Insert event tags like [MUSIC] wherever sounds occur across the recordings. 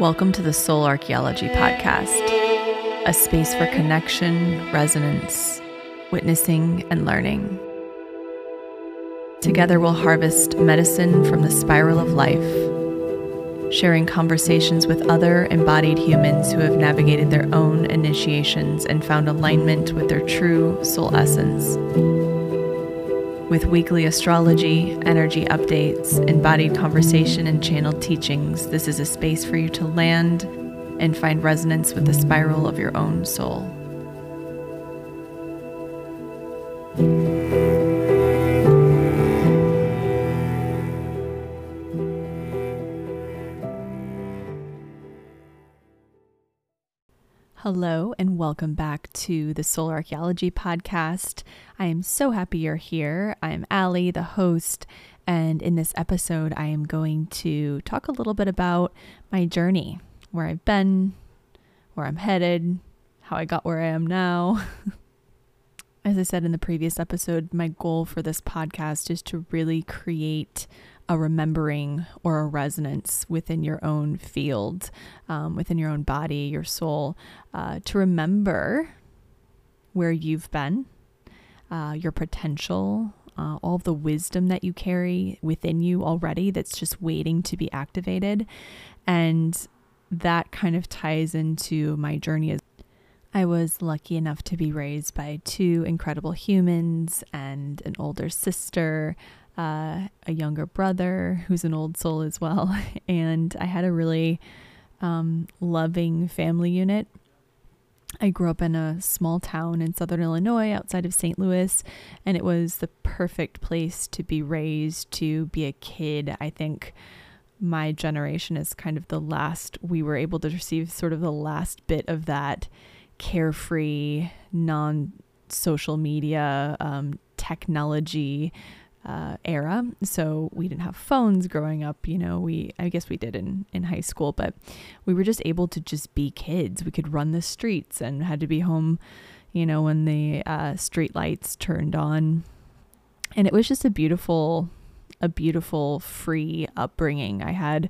Welcome to the Soul Archaeology Podcast, a space for connection, resonance, witnessing, and learning. Together, we'll harvest medicine from the spiral of life, sharing conversations with other embodied humans who have navigated their own initiations and found alignment with their true soul essence. With weekly astrology, energy updates, embodied conversation, and channeled teachings, this is a space for you to land and find resonance with the spiral of your own soul. Hello, and welcome back to the Soul Archaeology Podcast. I am so happy you're here. I'm Ali, the host, and in this episode, I am going to talk a little bit about my journey, where I've been, where I'm headed, how I got where I am now. [LAUGHS] As I said in the previous episode, my goal for this podcast is to really create a remembering or a resonance within your own field, um, within your own body, your soul, uh, to remember where you've been, uh, your potential, uh, all the wisdom that you carry within you already that's just waiting to be activated. And that kind of ties into my journey as I was lucky enough to be raised by two incredible humans and an older sister uh, a younger brother who's an old soul as well. [LAUGHS] And I had a really um, loving family unit. I grew up in a small town in southern Illinois outside of St. Louis, and it was the perfect place to be raised, to be a kid. I think my generation is kind of the last, we were able to receive sort of the last bit of that carefree, non social media, um, technology uh, era. So we didn't have phones growing up. You know, we I guess we did in in high school, but we were just able to just be kids. We could run the streets and had to be home, you know, when the uh, street lights turned on, and it was just a beautiful, a beautiful free upbringing. I had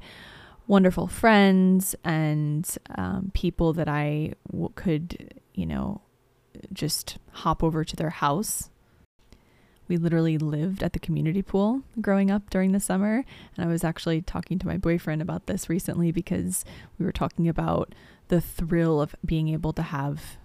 wonderful friends and um, people that I w- could, you know, just hop over to their house we literally lived at the community pool growing up during the summer. And I was actually talking to my boyfriend about this recently because we were talking about the thrill of being able to have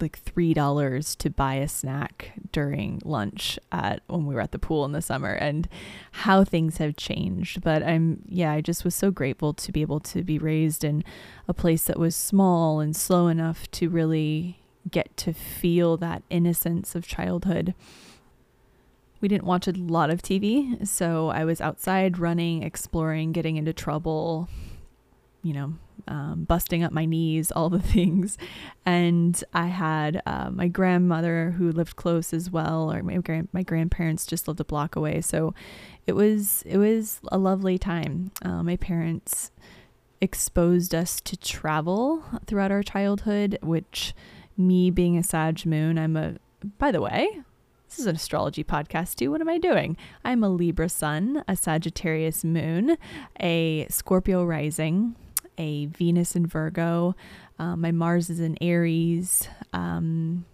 like three dollars to buy a snack during lunch at when we were at the pool in the summer and how things have changed but i'm yeah i just was so grateful to be able to be raised in a place that was small and slow enough to really get to feel that innocence of childhood we didn't watch a lot of TV, so I was outside running, exploring, getting into trouble, you know, um, busting up my knees, all the [LAUGHS] things. And I had uh, my grandmother who lived close as well, or my grand my grandparents just lived a block away. So it was it was a lovely time. Uh, my parents exposed us to travel throughout our childhood, which me being a Sag moon, I'm a by the way, this is an astrology podcast too. What am I doing? I'm a Libra sun, a Sagittarius moon, a Scorpio rising, a Venus in Virgo. Um, my Mars is in Aries. Um,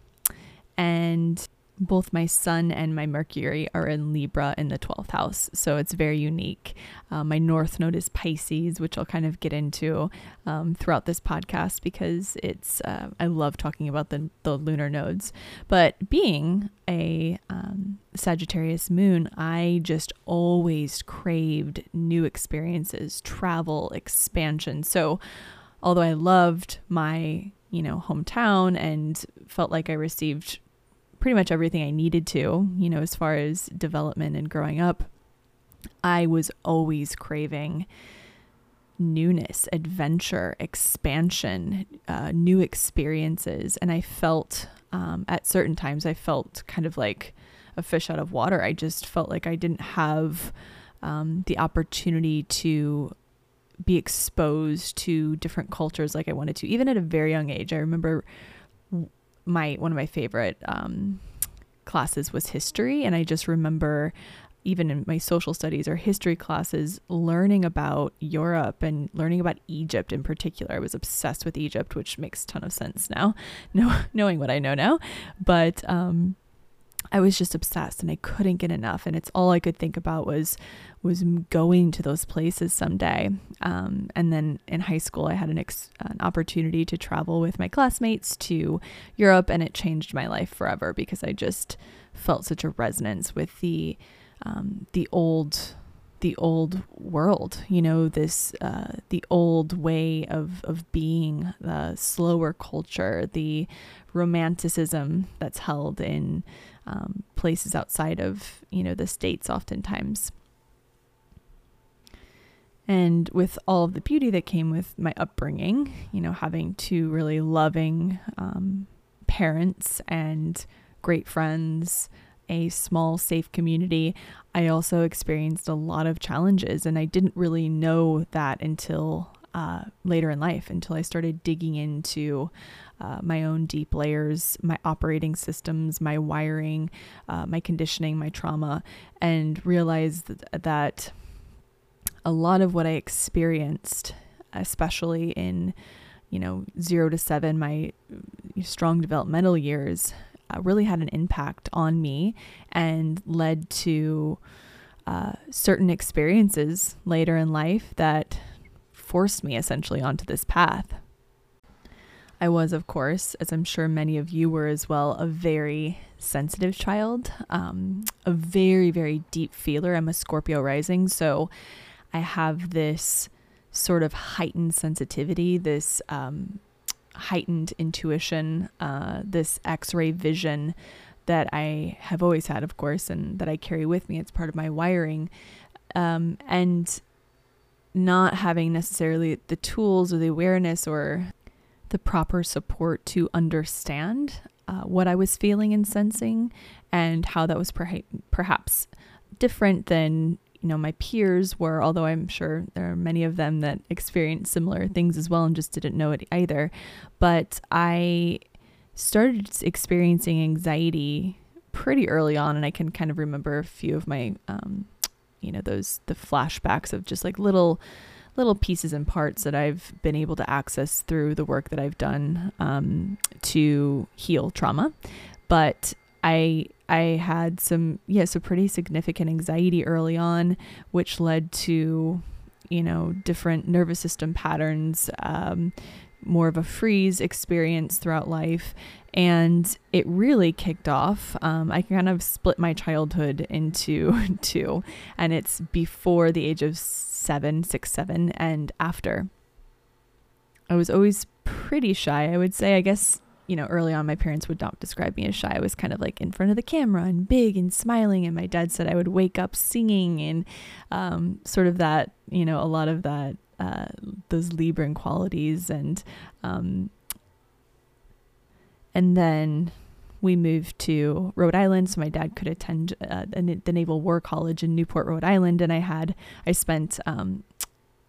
and both my sun and my mercury are in libra in the 12th house so it's very unique. Uh, my north node is pisces which i'll kind of get into um, throughout this podcast because it's uh, i love talking about the, the lunar nodes. But being a um, sagittarius moon i just always craved new experiences travel expansion. So although i loved my you know hometown and felt like i received pretty much everything I needed to, you know, as far as development and growing up, I was always craving newness, adventure, expansion, uh, new experiences. And I felt um, at certain times, I felt kind of like a fish out of water. I just felt like I didn't have um, the opportunity to be exposed to different cultures like I wanted to, even at a very young age. I remember my one of my favorite um, classes was history, and I just remember even in my social studies or history classes, learning about Europe and learning about Egypt in particular. I was obsessed with Egypt, which makes a ton of sense now, [LAUGHS] know, knowing what I know now. But um, I was just obsessed and I couldn't get enough. And it's all I could think about was was going to those places someday. Um, and then in high school, I had an, ex- an opportunity to travel with my classmates to Europe, and it changed my life forever because I just felt such a resonance with the um, the old the old world you know this uh, the old way of of being the slower culture the romanticism that's held in um, places outside of you know the states oftentimes. And with all of the beauty that came with my upbringing you know having two really loving um, parents and great friends a small safe community i also experienced a lot of challenges. And i didn't really know that until uh, later in life until i started digging into uh, my own deep layers, my operating systems, my wiring, uh, my conditioning, my trauma, and realized that a lot of what I experienced, especially in you know zero to seven, my strong developmental years, uh, really had an impact on me and led to uh, certain experiences later in life that forced me essentially onto this path. I was, of course, as I'm sure many of you were as well, a very sensitive child, um, a very, very deep feeler. I'm a Scorpio rising, so I have this sort of heightened sensitivity, this um, heightened intuition, uh, this x ray vision that I have always had, of course, and that I carry with me. It's part of my wiring. Um, and not having necessarily the tools or the awareness or the proper support to understand uh, what I was feeling and sensing and how that was perha- perhaps different than you know my peers were although i'm sure there are many of them that experienced similar things as well and just didn't know it either. But i started experiencing anxiety pretty early on and i can kind of remember a few of my um, you know those the flashbacks of just like little little pieces and parts that I've been able to access through the work that I've done um, to heal trauma. But I I had some yeah, so pretty significant anxiety early on, which led to you know different nervous system patterns, um, more of a freeze experience throughout life, and it really kicked off. Um, I kind of split my childhood into [LAUGHS] two, and it's before the age of seven, six, seven, and after. I was always pretty shy, I would say. I guess, you know, early on, my parents would not describe me as shy. I was kind of like in front of the camera and big and smiling. And my dad said I would wake up singing and um, sort of that, you know, a lot of that, uh, those Libran qualities. And, um, and then we moved to Rhode Island so my dad could attend uh, the Naval War College in Newport, Rhode Island, and I had I spent um,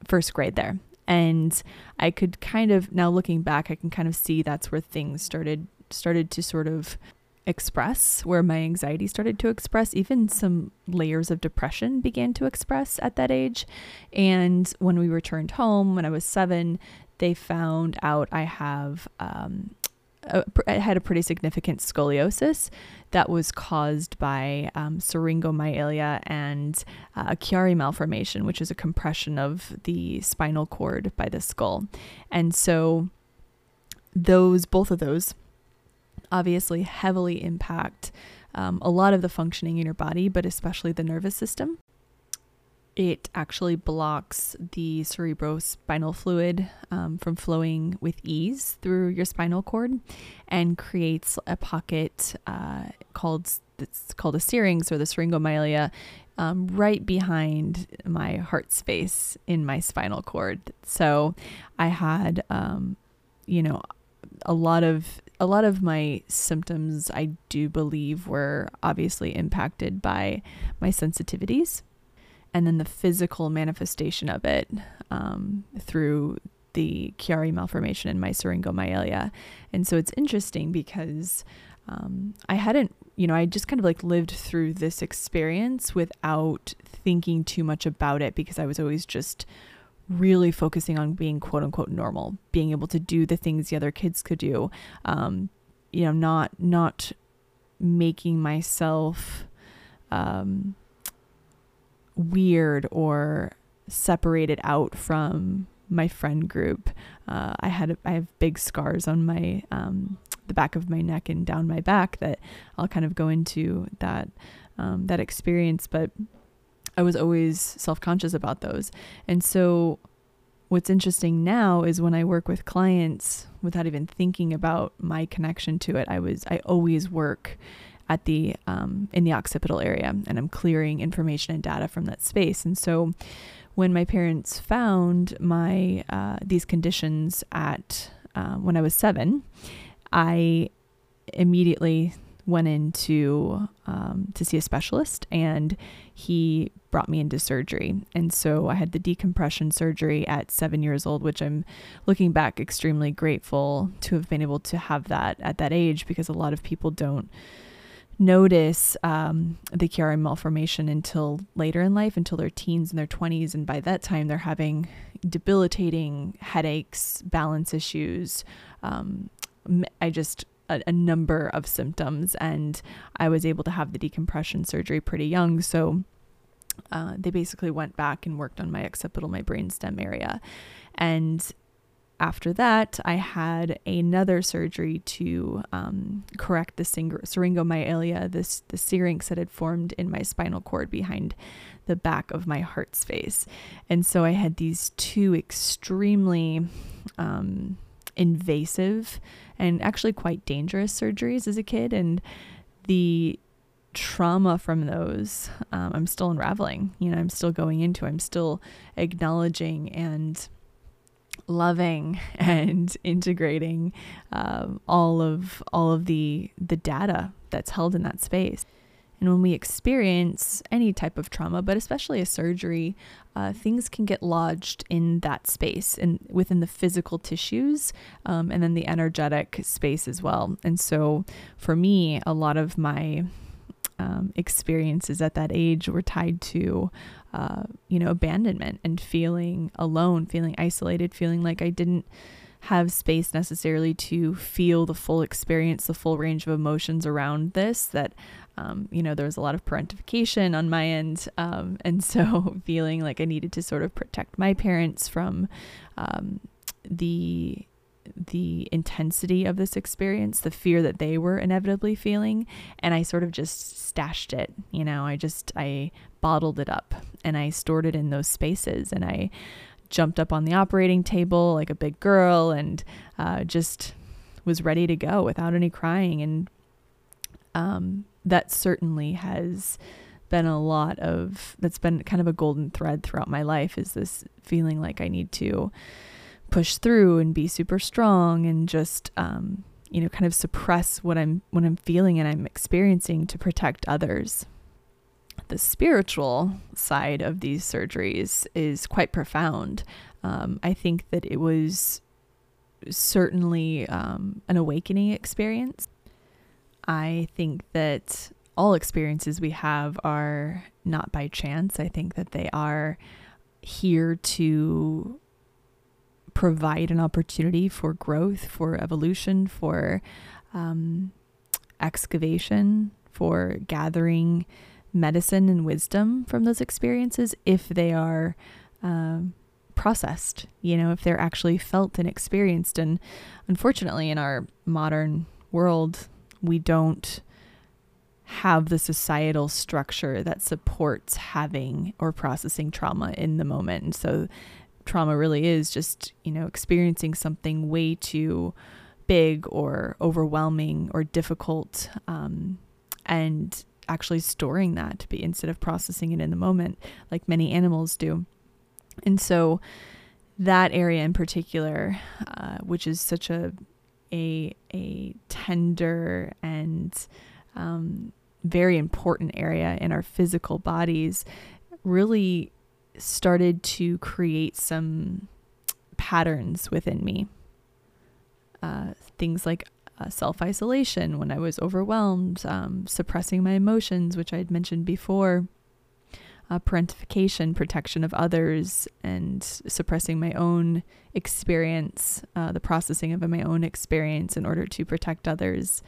first grade there, and I could kind of now looking back, I can kind of see that's where things started started to sort of express where my anxiety started to express even some layers of depression began to express at that age and when we returned home when i was seven they found out i have um, I had a pretty significant scoliosis that was caused by um, syringomyelia and uh, a Chiari malformation, which is a compression of the spinal cord by the skull. And so, those, both of those, obviously heavily impact um, a lot of the functioning in your body, but especially the nervous system it actually blocks the cerebrospinal fluid um, from flowing with ease through your spinal cord and creates a pocket uh, called it's called a syrinx or the syringomyelia um, right behind my heart space in my spinal cord. So I had, um, you know, a lot of a lot of my symptoms I do believe were obviously impacted by my sensitivities and then the physical manifestation of it um, through the Chiari malformation and my syringomyelia. And so it's interesting because um, I hadn't, you know, I just kind of like lived through this experience without thinking too much about it because I was always just really focusing on being quote unquote normal, being able to do the things the other kids could do. Um, you know, not not making myself um, weird or separated out from my friend group. Uh, I had I have big scars on my um, the back of my neck and down my back that I'll kind of go into that um, that experience, but I was always self conscious about those, and so what's interesting now is when I work with clients without even thinking about my connection to it. I was I always work at the um, in the occipital area, and I'm clearing information and data from that space, and so when my parents found my uh, these conditions at uh, when I was seven, I immediately went in to um, to see a specialist, and he brought me into surgery. And so I had the decompression surgery at seven years old, which I'm looking back extremely grateful to have been able to have that at that age because a lot of people don't notice um, the Chiari malformation until later in life, until their teens and their 20s. And by that time, they're having debilitating headaches, balance issues. Um, I just, a, a, number of symptoms. And I was able to have the decompression surgery pretty young. So uh, they basically went back and worked on my occipital, my brainstem area. And after that, I had another surgery to um, correct the syringomyelia, this the syrinx that had formed in my spinal cord behind the back of my heart space. And so I had these two extremely um, invasive and actually quite dangerous surgeries as a kid. And the trauma from those, um, I'm still unraveling. You know, I'm still going into, I'm still acknowledging and loving [LAUGHS] and integrating um, all of all of the the data that's held in that space. And when we experience any type of trauma, but especially a surgery, uh, things can get lodged in that space and within the physical tissues um, and then the energetic space as well. And so for me, a lot of my um, experiences at that age were tied to uh, you know, abandonment and feeling alone, feeling isolated, feeling like I didn't have space necessarily to feel the full experience, the full range of emotions around this. That, um, you know, there was a lot of parentification on my end. Um, [LAUGHS] and so feeling like I needed to sort of protect my parents from um, the the intensity of this experience, the fear that they were inevitably feeling, and I sort of just stashed it. You know, I just I bottled it up and I stored it in those spaces and I jumped up on the operating table like a big girl and uh, just was ready to go without any crying and um, that certainly has been a lot of that's been kind of a golden thread throughout my life is this feeling like I need to push through and be super strong and just um, you know kind of suppress what I'm what I'm feeling and I'm experiencing to protect others. The spiritual side of these surgeries is quite profound. Um, I think that it was certainly um, an awakening experience. I think that all experiences we have are not by chance. I think that they are here to provide an opportunity for growth, for evolution, for um, excavation, for gathering medicine and wisdom from those experiences if they are um, processed, you know, if they're actually felt and experienced. And unfortunately, in our modern world, we don't have the societal structure that supports having or processing trauma in the moment. And so trauma really is just, you know, experiencing something way too big or overwhelming or difficult um, and actually storing that to be instead of processing it in the moment like many animals do. And so that area in particular, uh, which is such a a a tender and um, very important area in our physical bodies, really started to create some patterns within me. Uh, things like uh, self isolation when I was overwhelmed, um, suppressing my emotions, which I had mentioned before, uh, parentification, protection of others, and suppressing my own experience, uh, the processing of my own experience in order to protect others.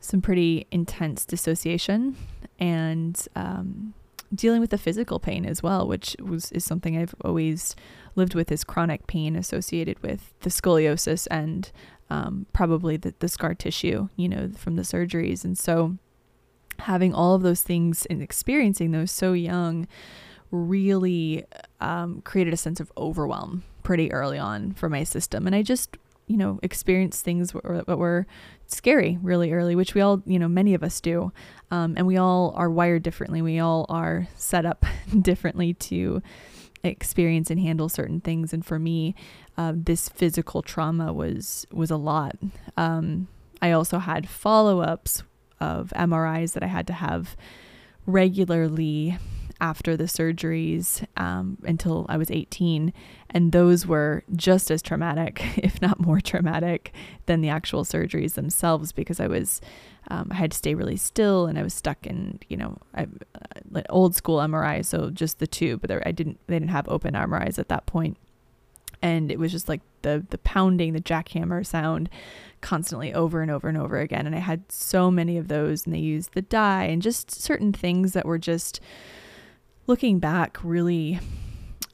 Some pretty intense dissociation and um, dealing with the physical pain as well, which was is something I've always lived with is chronic pain associated with the scoliosis and um, probably the, the scar tissue, you know, from the surgeries. And so having all of those things and experiencing those so young really um, created a sense of overwhelm pretty early on for my system. And I just, you know, experienced things that were scary really early, which we all, you know, many of us do. Um, and we all are wired differently. We all are set up [LAUGHS] differently to experience and handle certain things. And for me, uh, this physical trauma was was a lot. Um, I also had follow ups of MRIs that I had to have regularly after the surgeries um, until I was 18. And those were just as traumatic, [LAUGHS] if not more traumatic, than the actual surgeries themselves because I was, um, I had to stay really still and I was stuck in, you know, I, uh, old school MRI. So just the tube, but I didn't, they didn't have open MRIs at that point. And it was just like the, the pounding, the jackhammer sound constantly over and over and over again. And I had so many of those, and they used the dye and just certain things that were just looking back really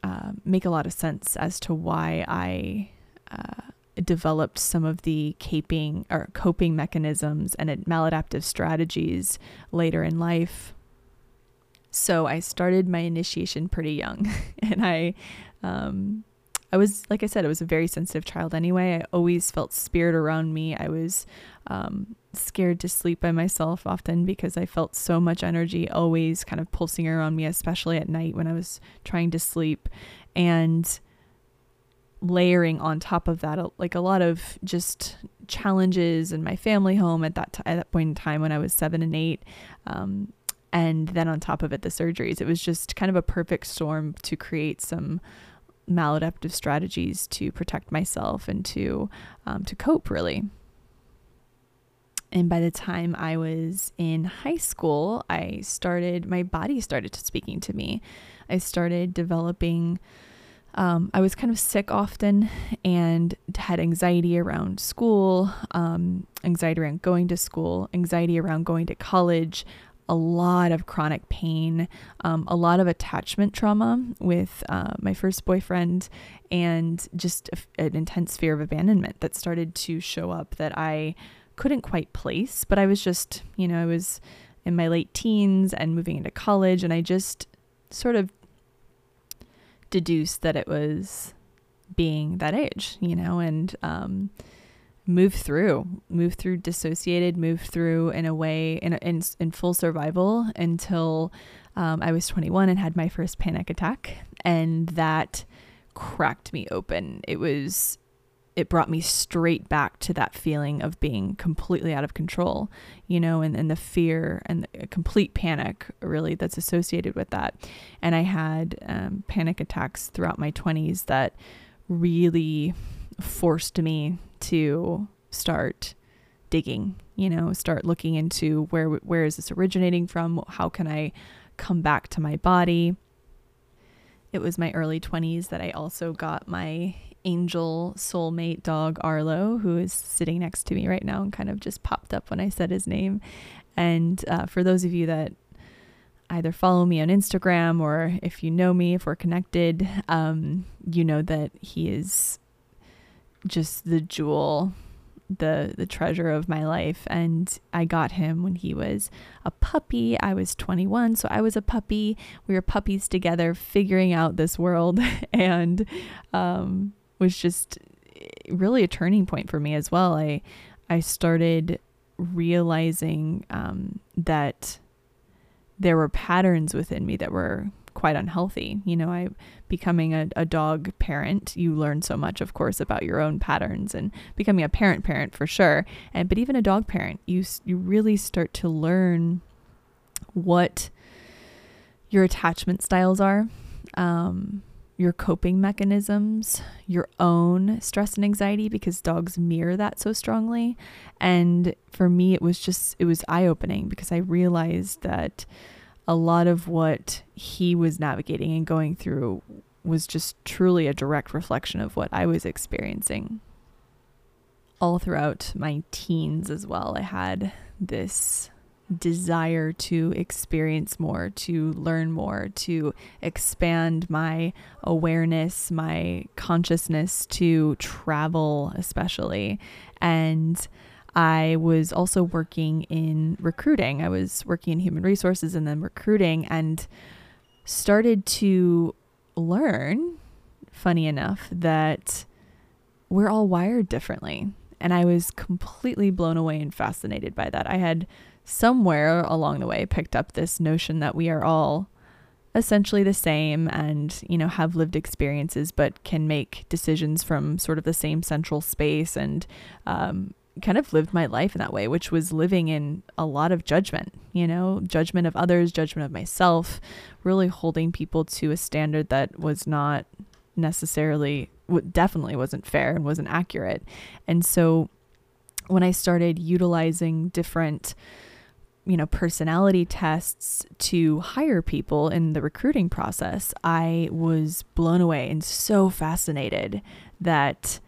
uh, make a lot of sense as to why I uh, developed some of the caping or coping mechanisms and maladaptive strategies later in life. So I started my initiation pretty young, [LAUGHS] and I um, I was, like I said, I was a very sensitive child anyway. I always felt spirit around me. I was um, scared to sleep by myself often because I felt so much energy always kind of pulsing around me, especially at night when I was trying to sleep. And layering on top of that, like a lot of just challenges in my family home at that, t- at that point in time when I was seven and eight. Um, and then on top of it, the surgeries. It was just kind of a perfect storm to create some maladaptive strategies to protect myself and to um, to cope really. And by the time I was in high school, I started my body started speaking to me. I started developing. Um, I was kind of sick often and had anxiety around school, um, anxiety around going to school, anxiety around going to college, a lot of chronic pain, um, a lot of attachment trauma with uh, my first boyfriend, and just a, an intense fear of abandonment that started to show up that I couldn't quite place. But I was just, you know, I was in my late teens and moving into college, and I just sort of deduced that it was being that age, you know, and um, move through, move through dissociated, move through in a way in in, in full survival until um, I was 21 and had my first panic attack, and that cracked me open. It was it brought me straight back to that feeling of being completely out of control, you know, and, and the fear and the complete panic really that's associated with that. And I had um, panic attacks throughout my 20s that really forced me to start digging, you know, start looking into where where is this originating from? How can I come back to my body? It was my early 20s that I also got my angel soulmate dog Arlo, who is sitting next to me right now and kind of just popped up when I said his name. And uh, for those of you that either follow me on Instagram or if you know me, if we're connected, um, you know that he is just the jewel the the treasure of my life and I got him when he was a puppy. I was 21, so I was a puppy. We were puppies together figuring out this world [LAUGHS] and um was just really a turning point for me as well. I I started realizing um that there were patterns within me that were quite unhealthy. You know, I becoming a, a dog parent, you learn so much, of course, about your own patterns and becoming a parent parent for sure. And but even a dog parent, you you really start to learn what your attachment styles are. Um, your coping mechanisms, your own stress and anxiety because dogs mirror that so strongly. And for me it was just it was eye-opening because I realized that a lot of what he was navigating and going through was just truly a direct reflection of what I was experiencing. All throughout my teens as well, I had this desire to experience more, to learn more, to expand my awareness, my consciousness, to travel, especially. And I was also working in recruiting. I was working in human resources and then recruiting and started to learn, funny enough, that we're all wired differently. And I was completely blown away and fascinated by that. I had somewhere along the way picked up this notion that we are all essentially the same and you know have lived experiences but can make decisions from sort of the same central space and um, kind of lived my life in that way which was living in a lot of judgment you know judgment of others judgment of myself really holding people to a standard that was not necessarily definitely wasn't fair and wasn't accurate. And so when i started utilizing different you know, personality tests to hire people in the recruiting process, I was blown away and so fascinated that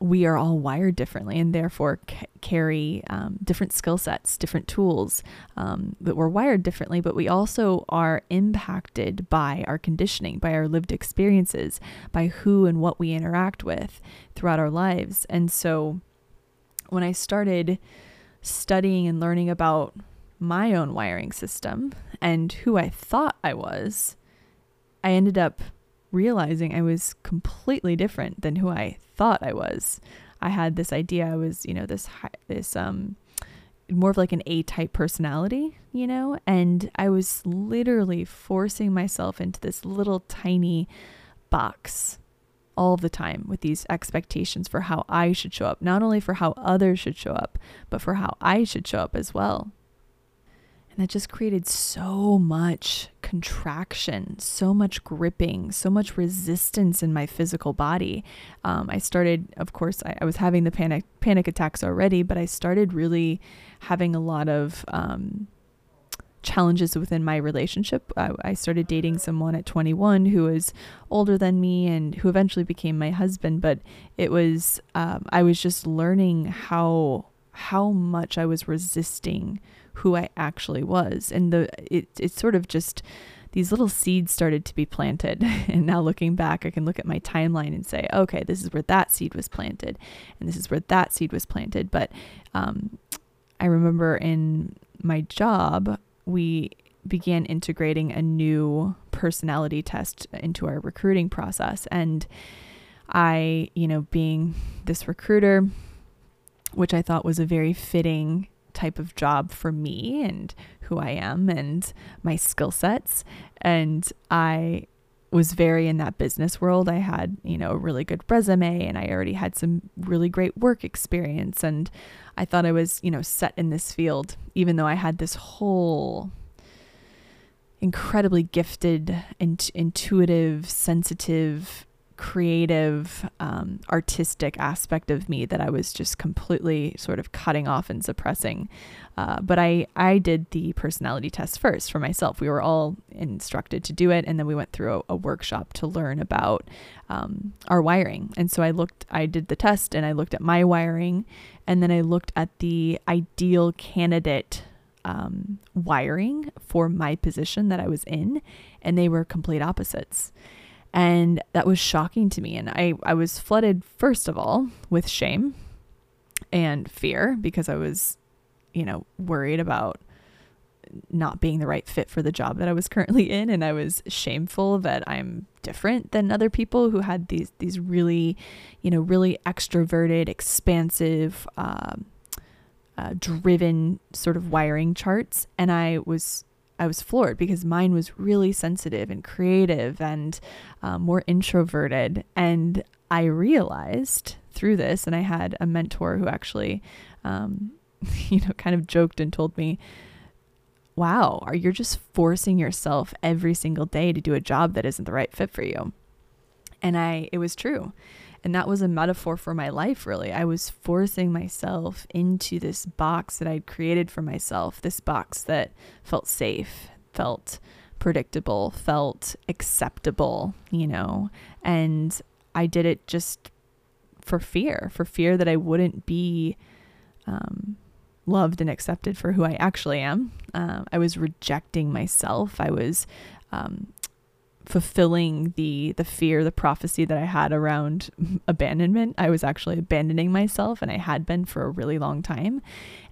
we are all wired differently and therefore c- carry um, different skill sets, different tools, um, that we're wired differently, but we also are impacted by our conditioning, by our lived experiences, by who and what we interact with throughout our lives. And so when I started studying and learning about my own wiring system and who I thought I was, I ended up realizing I was completely different than who I thought I was. I had this idea I was, you know, this this um more of like an A-type personality, you know, and I was literally forcing myself into this little tiny box all the time with these expectations for how I should show up, not only for how others should show up, but for how I should show up as well. And that just created so much contraction, so much gripping, so much resistance in my physical body. Um, I started, of course, I, I, was having the panic panic attacks already, but I started really having a lot of um, challenges within my relationship. I, I, started dating someone at 21 who was older than me and who eventually became my husband. But it was um, I was just learning how how much I was resisting who I actually was. And the it it's sort of just these little seeds started to be planted. [LAUGHS] And now looking back, I can look at my timeline and say, okay, this is where that seed was planted, and this is where that seed was planted. But um, I remember in my job, we began integrating a new personality test into our recruiting process. And I, you know, being this recruiter, which I thought was a very fitting type of job for me and who I am and my skill sets. And I was very in that business world. I had, you know, a really good resume and I already had some really great work experience. And I thought I was, you know, set in this field, even though I had this whole incredibly gifted and intuitive, sensitive, creative, um, artistic aspect of me that I was just completely sort of cutting off and suppressing. Uh, but I, I did the personality test first for myself. We were all instructed to do it, and then we went through a, a workshop to learn about um, our wiring. And so I looked, I did the test, and I looked at my wiring, and then I looked at the ideal candidate um, wiring for my position that I was in, and they were complete opposites. And that was shocking to me. And I, I was flooded, first of all, with shame and fear because I was, you know, worried about not being the right fit for the job that I was [LAUGHS] currently in. And I was shameful that I'm different than other people who had these, these really, you know, really extroverted, expansive, um, uh, driven sort of wiring charts. And I was I was floored because mine was really sensitive and creative and um, more introverted. And I realized through this, and I had a mentor who actually, um, [LAUGHS] you know, kind of joked and told me, wow, are you just forcing yourself every single day to do a job that isn't the right fit for you? And I it was true. And that was a metaphor for my life, really. I was forcing myself into this box that I'd created for myself, this box that felt safe, felt predictable, felt acceptable, you know. And I did it just for fear, for fear that I wouldn't be um, loved and accepted for who I actually am. Uh, I was rejecting myself. I was um, fulfilling the the fear, the prophecy that I had around [LAUGHS] abandonment. I was actually abandoning myself, and I had been for a really long time.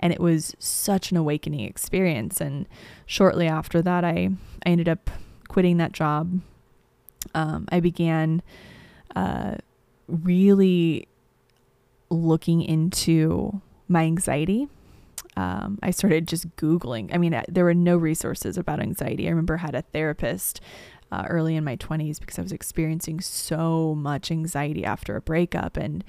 And it was such an awakening experience. And shortly after that, I I ended up quitting that job. Um, I began uh, really looking into my anxiety. Um, I started just Googling. I mean, there were no resources about anxiety. I remember I had a therapist uh, early in my 20s because I was experiencing so much anxiety after a breakup, and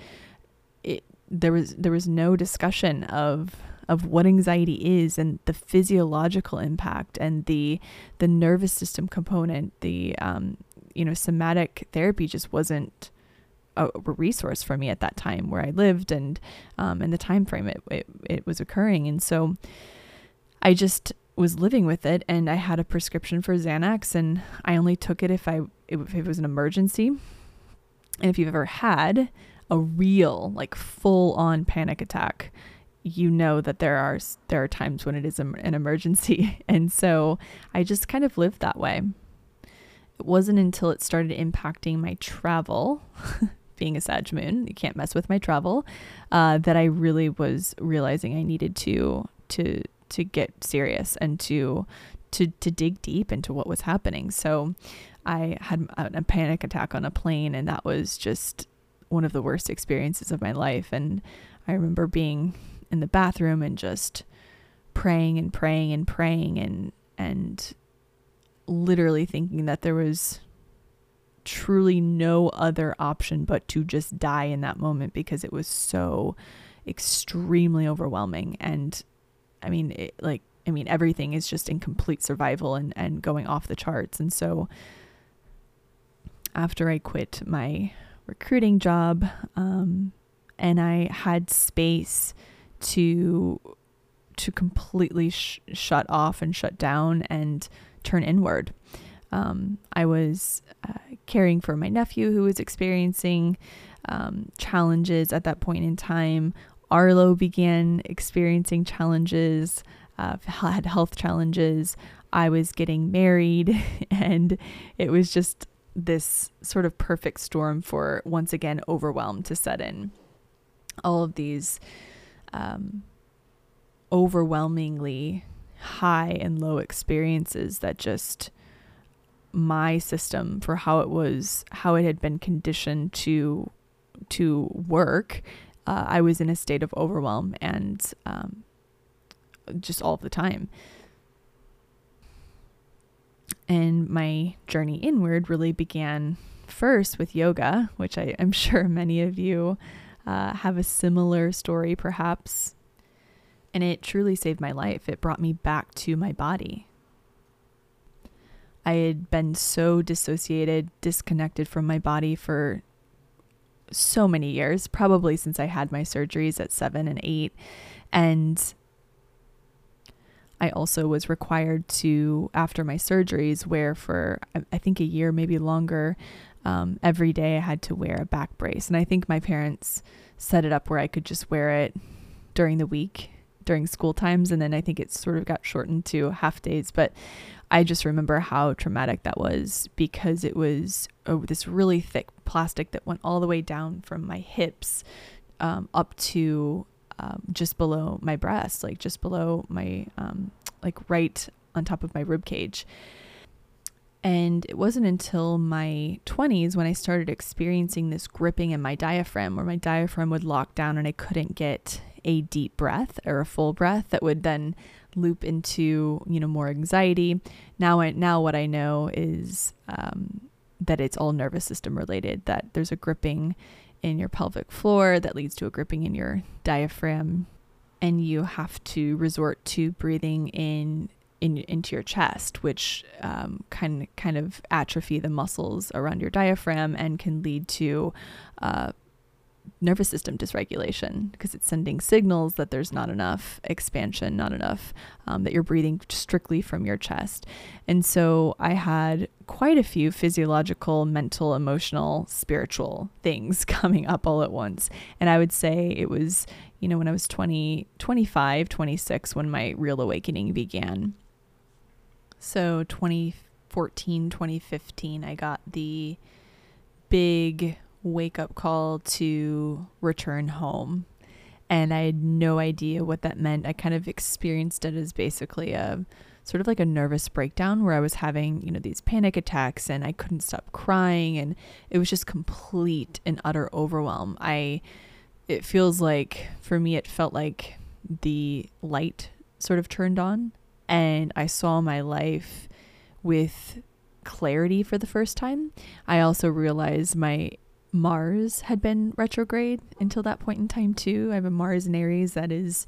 it there was there was no discussion of of what anxiety is and the physiological impact and the the nervous system component. The um, you know somatic therapy just wasn't a resource for me at that time where I lived and um, and the time frame it, it it was occurring, and so I just was living with it and I had a prescription for Xanax and I only took it if I if it was an emergency. And if you've ever had a real like full on panic attack, you know that there are there are times when it is an emergency. [LAUGHS] And so I just kind of lived that way. It wasn't until it started impacting my travel, [LAUGHS] being a Sag moon, you can't mess with my travel, uh, that I really was realizing I needed to to to get serious and to to to dig deep into what was happening. So I had a, panic attack on a plane and that was just one of the worst experiences of my life and I remember being in the bathroom and just praying and praying and praying and and literally thinking that there was truly no other option but to just die in that moment because it was so extremely overwhelming and I mean, it, like, I mean, everything is just in complete survival and, and going off the charts. And so after I quit my recruiting job, um, and I had space to to completely sh- shut off and shut down and turn inward. Um, I was uh, caring for my nephew who was experiencing um, challenges at that point in time, Arlo began experiencing challenges, uh, had health challenges. I was getting married, [LAUGHS] and it was just this sort of perfect storm for once again overwhelm to set in. All of these um, overwhelmingly high and low experiences that just my system for how it was how it had been conditioned to to work uh, I was in a state of overwhelm and um, just all the time. And my journey inward really began first with yoga, which I, am [LAUGHS] sure many of you uh, have a similar story, perhaps. And it truly saved my life. It brought me back to my body. I had been so dissociated, disconnected from my body for so many years, probably since I had my surgeries at seven and eight. And I also was required to, after my surgeries, wear for I think a year, maybe longer. Um, every day I had to wear a back brace. And I think my parents set it up where I could just wear it during the week, during school times. And then I think it sort of got shortened to half days. But I just remember how traumatic that was because it was oh, this really thick plastic that went all the way down from my hips um, up to um, just below my breast, like just below my, um, like right on top of my rib cage. And it wasn't until my 20s when I started experiencing this gripping in my diaphragm, where my diaphragm would lock down and I couldn't get a deep breath or a full breath that would then loop into you know more anxiety. Now I now what I know is um, that it's all nervous system related. That there's a gripping in your pelvic floor that leads to a gripping in your diaphragm, and you have to resort to breathing in in, into your chest, which um, can kind of atrophy the muscles around your diaphragm and can lead to uh, nervous system dysregulation because it's sending signals that there's not enough expansion, not enough um, that you're breathing strictly from your chest. And so I had quite a few physiological, mental, emotional, spiritual things [LAUGHS] coming up all at once. And I would say it was, you know, when I was 20, 25, 26, when my real awakening began. So 2014, 2015, I got the big wake up call to return home. And I had no idea what that meant. I kind of experienced it as basically a sort of like a nervous breakdown where I was having, you know, these panic attacks and I couldn't stop crying and it was just complete and utter overwhelm. I it feels like for me it felt like the light sort of turned on and I saw my life with clarity for the first time. I also realized my Mars had been retrograde until that point in time too. I have a Mars in Aries that is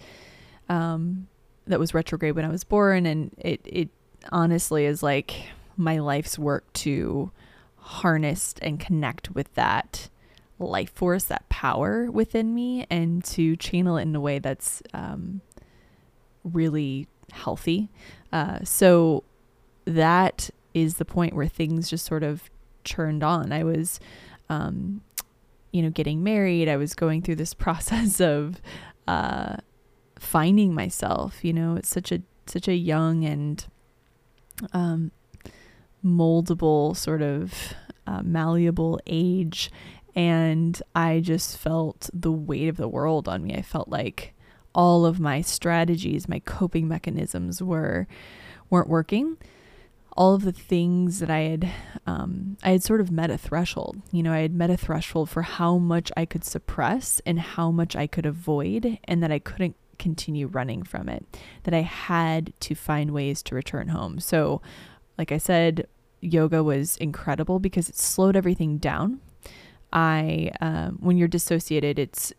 um that was retrograde when I was born and it it honestly is like my life's work to harness and connect with that life force, that power within me and to channel it in a way that's um really healthy. Uh so that is the point where things just sort of turned on. I was um, you know, getting married. I was going through this [LAUGHS] process of uh, finding myself. You know, it's such a such a young and um, moldable sort of uh, malleable age, and I just felt the weight of the world on me. I felt like all of my strategies, my coping mechanisms were weren't working all of the things that I had, um, I had sort of met a threshold. You know, I had met a threshold for how much I could suppress and how much I could avoid, and that I couldn't continue running from it. That I had to find ways to return home. So, like I said, yoga was incredible because it slowed everything down. I, um, when you're dissociated, it's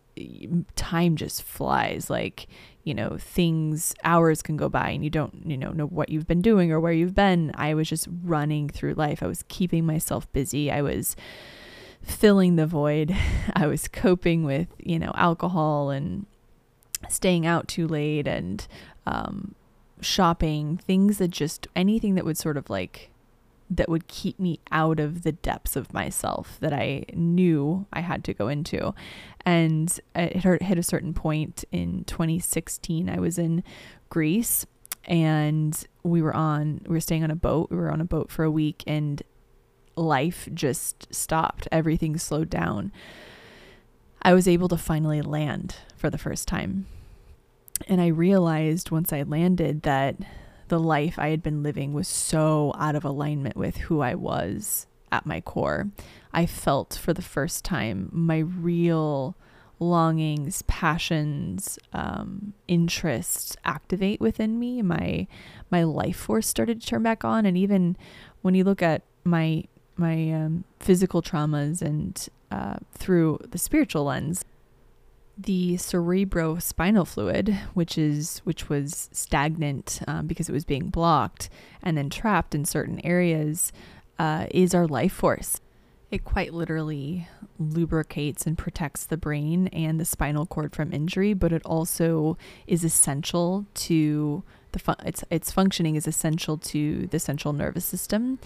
time just flies. Like you know, things, hours can go by and you don't, you know, know what you've been doing or where you've been. I was just running through life. I was keeping myself busy. I was filling the void. [LAUGHS] I was coping with, you know, alcohol and staying out too late and um, shopping, things that just anything that would sort of like that would keep me out of the depths of myself that I knew I had to go into. And it hit a certain point in 2016. I was in Greece and we were on, we were staying on a boat. We were on a boat for a week and life just stopped. Everything slowed down. I was able to finally land for the first time. And I realized once I landed that the life I had been living was so out of alignment with who I was at my core. I felt for the first time my real longings, passions, um, interests activate within me. My my life force started to turn back on, and even when you look at my my um, physical traumas and uh, through the spiritual lens, the cerebrospinal fluid, which is which was stagnant um, because it was being blocked and then trapped in certain areas, uh, is our life force. It quite literally lubricates and protects the brain and the spinal cord from injury, but it also is essential to the fu- its its functioning is essential to the central nervous system.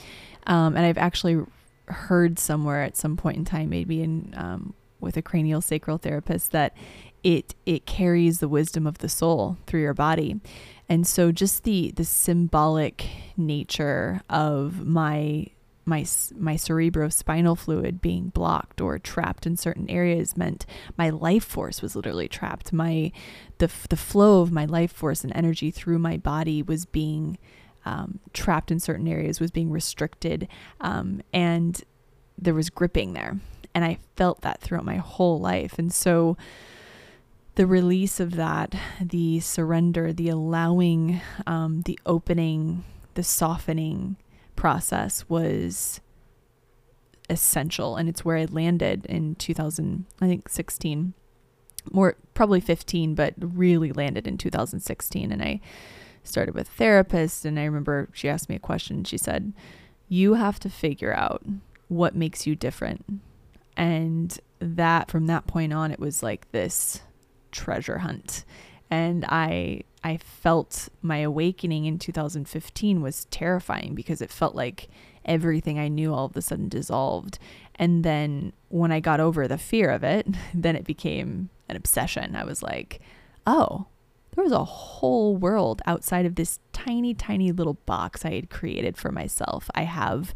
Um, and I've actually heard somewhere at some point in time, maybe in um, with a cranial sacral therapist that it it carries the wisdom of the soul through your body. And so just the the symbolic nature of my my my cerebrospinal fluid being blocked or trapped in certain areas meant my life force was literally trapped. My the the flow of my life force and energy through my body was being um, trapped in certain areas was being restricted um, and there was gripping there and I felt that throughout my whole life. And so the release of that, the surrender, the allowing, um, the opening, the softening process was essential. And it's where I landed in 2000, I think 16, more probably 15, but really landed in 2016. And I started with a therapist and I remember she asked me a question. She said, "You have to figure out what makes you different." And that from that point on it was like this treasure hunt. And I I felt my awakening in 2015 was terrifying because it felt like everything I knew all of a sudden dissolved. And then when I got over the fear of it, [LAUGHS] then it became an obsession. I was like, oh, there was a whole world outside of this tiny, tiny little box I had created for myself. I have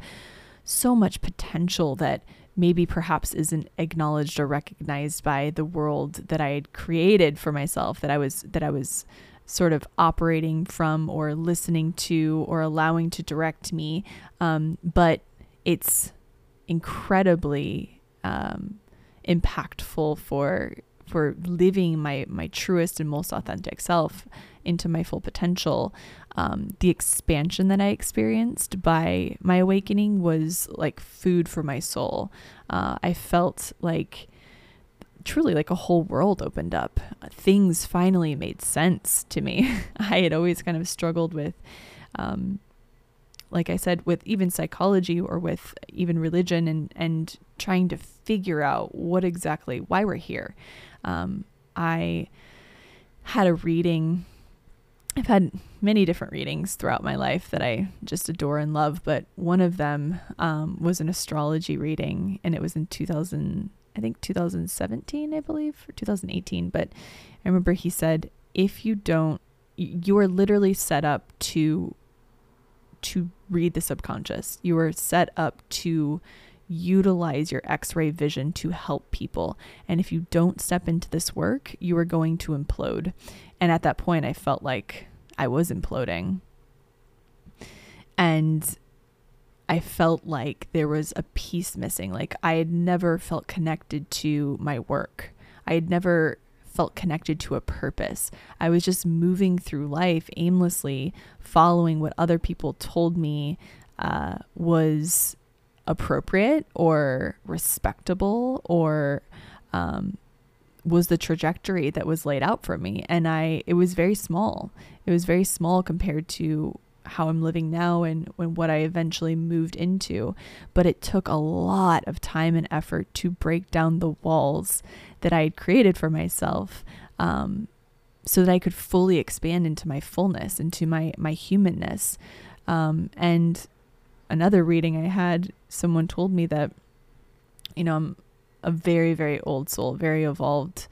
so much potential that maybe perhaps isn't acknowledged or recognized by the world that I had created for myself that I was that I was sort of operating from or listening to or allowing to direct me. Um, but it's incredibly um, impactful for for living my my truest and most authentic self into my full potential. Um, the expansion that I experienced by my awakening was like food for my soul. Uh, I felt like truly like a whole world opened up. Things finally made sense to me. [LAUGHS] I had always kind of struggled with, um, like I said, with even psychology or with even religion and, and trying to figure out what exactly, why we're here. Um, I had a reading. I've had many different readings throughout my life that I just adore and love, but one of them um, was an astrology reading, and it was in 2000, I think 2017, I believe, or 2018. But I remember he said, if you don't, you are literally set up to to read the subconscious. You are set up to utilize your x-ray vision to help people. And if you don't step into this work, you are going to implode. And at that point I felt like I was imploding. And I felt like there was a piece missing. Like I had never felt connected to my work. I had never felt connected to a purpose. I was just moving through life aimlessly, following what other people told me uh, was appropriate or respectable or um, was the trajectory that was laid out for me. And I, it was very small. It was very small compared to how I'm living now and, and what I eventually moved into. But it took a lot of time and effort to break down the walls that I had created for myself um, so that I could fully expand into my fullness, into my, my humanness. Um, and another reading I had, someone told me that, you know, I'm a very, very old soul, very evolved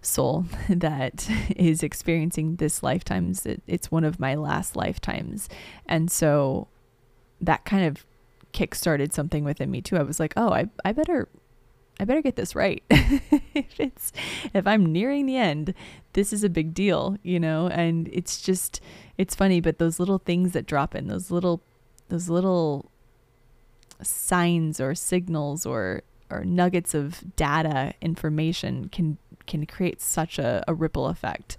soul [LAUGHS] that [LAUGHS] is experiencing this lifetimes. It, it's one of my last lifetimes. And so that kind of kick-started something within me too. I was like, oh, I, I better I better get this right. [LAUGHS] if it's if I'm nearing the end, this is a big deal, you know? And it's just it's funny, but those little things that drop in, those little those little signs or signals or or nuggets of data information can can create such a, a ripple effect.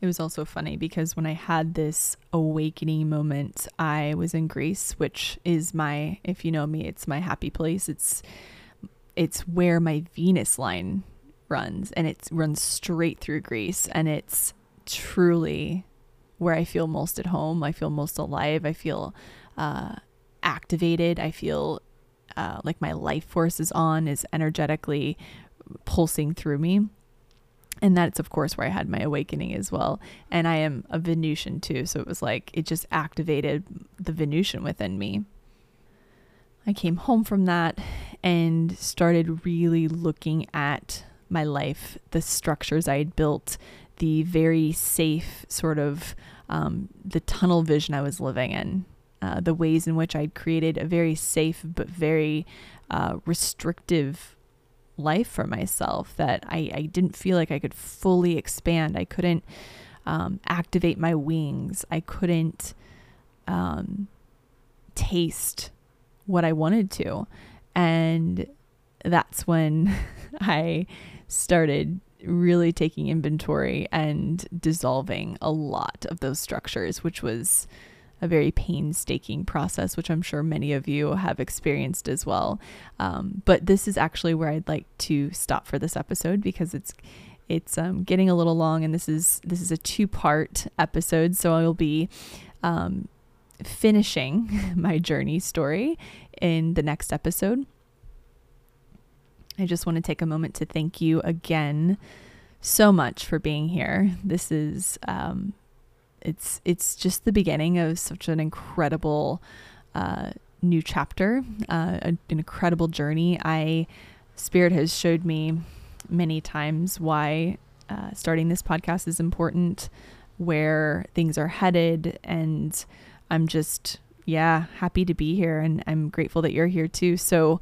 It was also funny because when I had this awakening moment, I was in Greece, which is my if you know me, it's my happy place. It's it's where my Venus line runs and it runs straight through Greece and it's truly where I feel most at home. I feel most alive. I feel uh, activated. I feel uh, like my life force is on, is energetically pulsing through me. And that's, of course, where I had my awakening as well. And I am a Venusian too. So it was like it just activated the Venusian within me. I came home from that and started really looking at my life, the structures I had built, the very safe sort of um, the tunnel vision I was living in, uh, the ways in which I'd created a very safe but very uh, restrictive life for myself that I, I didn't feel like I could fully expand. I couldn't um, activate my wings. I couldn't um, taste what I wanted to. And that's when [LAUGHS] I started really taking inventory and dissolving a lot of those structures, which was a very painstaking process, which I'm sure many of you have experienced as well. Um, but this is actually where I'd like to stop for this episode because it's it's um, getting a little long, and this is this is a two part episode, so I will be um, finishing [LAUGHS] my journey story in the next episode. I just want to take a moment to thank you again so much for being here. This is um, it's it's just the beginning of such an incredible uh, new chapter, uh, an incredible journey. I Spirit has showed me many times why uh, starting this podcast is important, where things are headed, and I'm just yeah happy to be here, and I'm grateful that you're here too. So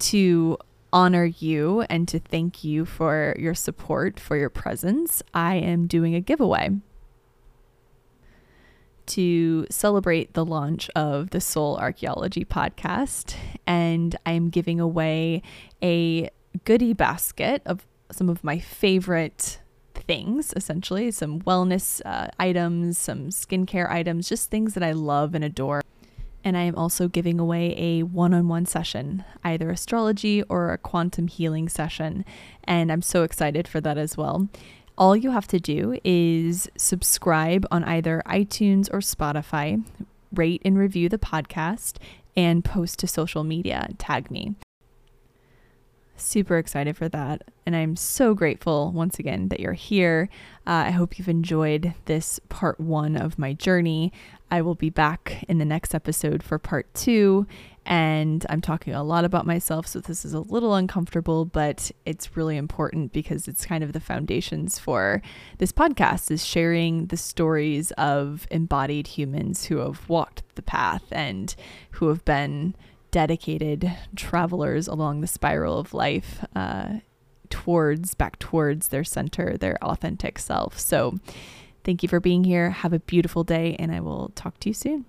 to honor you and to thank you for your support, for your presence, I am doing a giveaway to celebrate the launch of the Soul Archaeology podcast. And I'm giving away a goodie basket of some of my favorite things, essentially some wellness uh, items, some skincare items, just things that I love and adore. And I am also giving away a one on one session, either astrology or a quantum healing session. And I'm so excited for that as well. All you have to do is subscribe on either iTunes or Spotify, rate and review the podcast, and post to social media. Tag me. Super excited for that. And I'm so grateful once again that you're here. Uh, I hope you've enjoyed this part one of my journey. I will be back in the next episode for part two. And I'm talking a lot about myself, so this is a little uncomfortable, but it's really important because it's kind of the foundations for this podcast is sharing the stories of embodied humans who have walked the path and who have been dedicated travelers along the spiral of life uh, towards back towards their center, their authentic self. So, thank you for being here. Have a beautiful day, and I will talk to you soon.